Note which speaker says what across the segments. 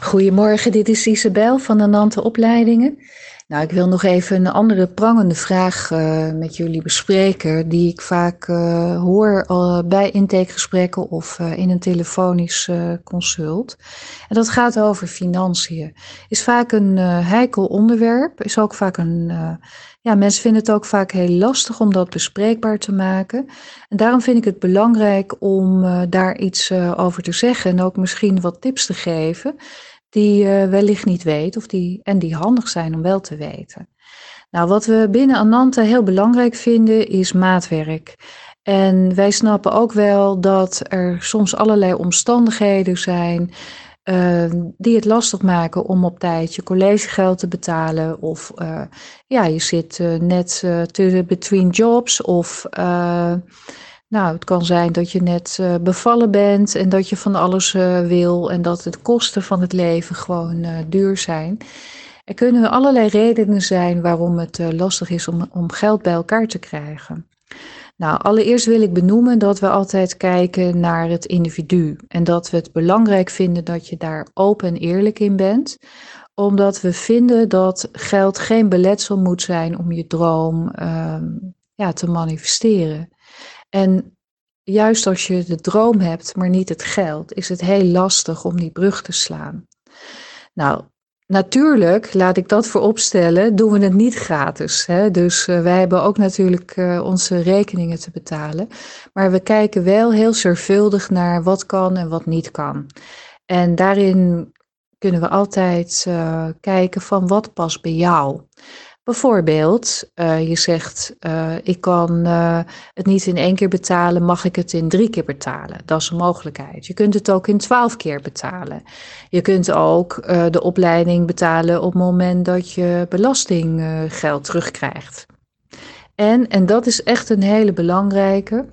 Speaker 1: Goedemorgen, dit is Isabel van de Nante Opleidingen. Nou, ik wil nog even een andere prangende vraag uh, met jullie bespreken, die ik vaak uh, hoor uh, bij intakegesprekken of in een telefonisch consult. En dat gaat over financiën. Is vaak een heikel onderwerp, is ook vaak een. ja, mensen vinden het ook vaak heel lastig om dat bespreekbaar te maken. En daarom vind ik het belangrijk om daar iets over te zeggen en ook misschien wat tips te geven die je wellicht niet weet of die, en die handig zijn om wel te weten. Nou, wat we binnen Ananta heel belangrijk vinden is maatwerk. En wij snappen ook wel dat er soms allerlei omstandigheden zijn uh, die het lastig maken om op tijd je collegegeld te betalen. Of uh, ja, je zit uh, net tussen between jobs of nou, het kan zijn dat je net uh, bevallen bent en dat je van alles uh, wil en dat de kosten van het leven gewoon uh, duur zijn. Er kunnen allerlei redenen zijn waarom het lastig is om, om geld bij elkaar te krijgen. Nou, allereerst wil ik benoemen dat we altijd kijken naar het individu en dat we het belangrijk vinden dat je daar open en eerlijk in bent, omdat we vinden dat geld geen beletsel moet zijn om je droom ehm, ja, te manifesteren. En juist als je de droom hebt, maar niet het geld, is het heel lastig om die brug te slaan. Nou, natuurlijk, laat ik dat vooropstellen, doen we het niet gratis. Hè? Dus uh, wij hebben ook natuurlijk uh, onze rekeningen te betalen. Maar we kijken wel heel zorgvuldig naar wat kan en wat niet kan. En daarin kunnen we altijd uh, kijken van wat past bij jou. Bijvoorbeeld, uh, je zegt, uh, ik kan uh, het niet in één keer betalen, mag ik het in drie keer betalen? Dat is een mogelijkheid. Je kunt het ook in twaalf keer betalen. Je kunt ook de opleiding betalen op het moment dat je belastinggeld terugkrijgt. En, en dat is echt een hele belangrijke,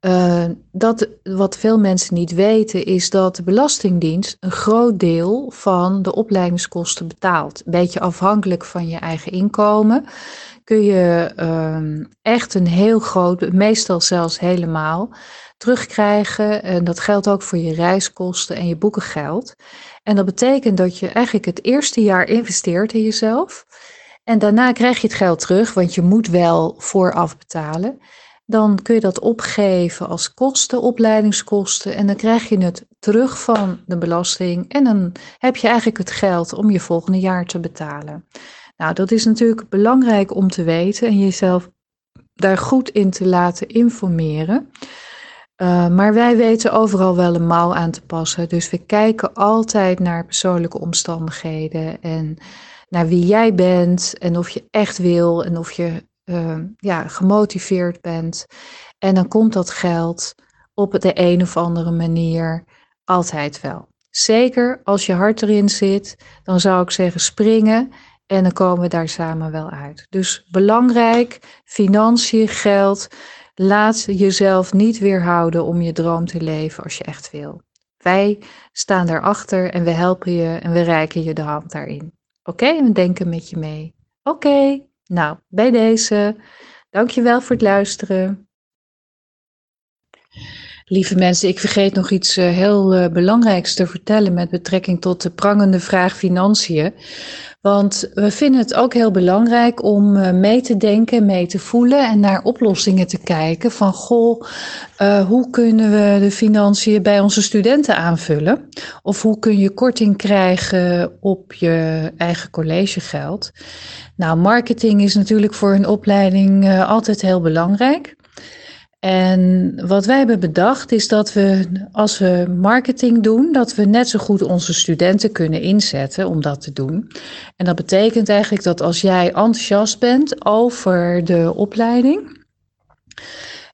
Speaker 1: uh, dat, wat veel mensen niet weten, is dat de Belastingdienst een groot deel van de opleidingskosten betaalt. Een beetje afhankelijk van je eigen inkomen kun je uh, echt een heel groot, meestal zelfs helemaal, terugkrijgen. En dat geldt ook voor je reiskosten en je boekengeld. En dat betekent dat je eigenlijk het eerste jaar investeert in jezelf. En daarna krijg je het geld terug, want je moet wel vooraf betalen dan kun je dat opgeven als kosten, opleidingskosten. En dan krijg je het terug van de belasting. En dan heb je eigenlijk het geld om je volgende jaar te betalen. Nou, dat is natuurlijk belangrijk om te weten en jezelf daar goed in te laten informeren. Uh, maar wij weten overal wel een mouw aan te passen. Dus we kijken altijd naar persoonlijke omstandigheden en naar wie jij bent en of je echt wil en of je uh, ja, gemotiveerd bent. En dan komt dat geld op de een of andere manier altijd wel. Zeker als je hart erin zit, dan zou ik zeggen springen en dan komen we daar samen wel uit. Dus belangrijk, financiën, geld. Laat jezelf niet weerhouden om je droom te leven als je echt wil. Wij staan daarachter en we helpen je en we reiken je de hand daarin. Oké, okay? we denken met je mee. Oké. Nou, bij deze, dankjewel voor het luisteren. Lieve mensen, ik vergeet nog iets uh, heel uh, belangrijks te vertellen met betrekking tot de prangende vraag financiën. Want we vinden het ook heel belangrijk om uh, mee te denken, mee te voelen en naar oplossingen te kijken. Van goh, hoe kunnen we de financiën bij onze studenten aanvullen? Of hoe kun je korting krijgen op je eigen collegegeld? Nou, marketing is natuurlijk voor een opleiding altijd heel belangrijk. En wat wij hebben bedacht is dat we, als we marketing doen, dat we net zo goed onze studenten kunnen inzetten om dat te doen. En dat betekent eigenlijk dat als jij enthousiast bent over de opleiding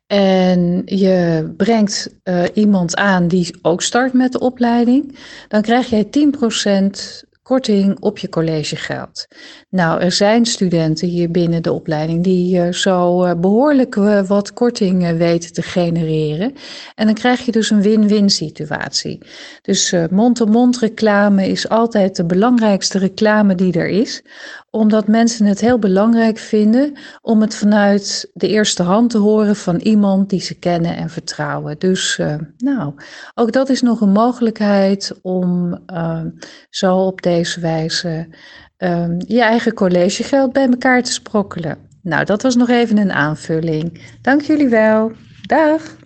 Speaker 1: en je brengt uh, iemand aan die ook start met de opleiding, dan krijg jij 10% korting op je collegegeld. Nou, er zijn studenten hier binnen de opleiding die uh, zo uh, behoorlijk uh, wat korting weten te genereren. En dan krijg je dus een win-win situatie. Dus mond-to-mond reclame is altijd de belangrijkste reclame die er is, omdat mensen het heel belangrijk vinden om het vanuit de eerste hand te horen van iemand die ze kennen en vertrouwen. Dus nou, ook dat is nog een mogelijkheid om zo op deze wijze um, je eigen collegegeld bij elkaar te sprokkelen. Nou, dat was nog even een aanvulling. Dank jullie wel. Dag.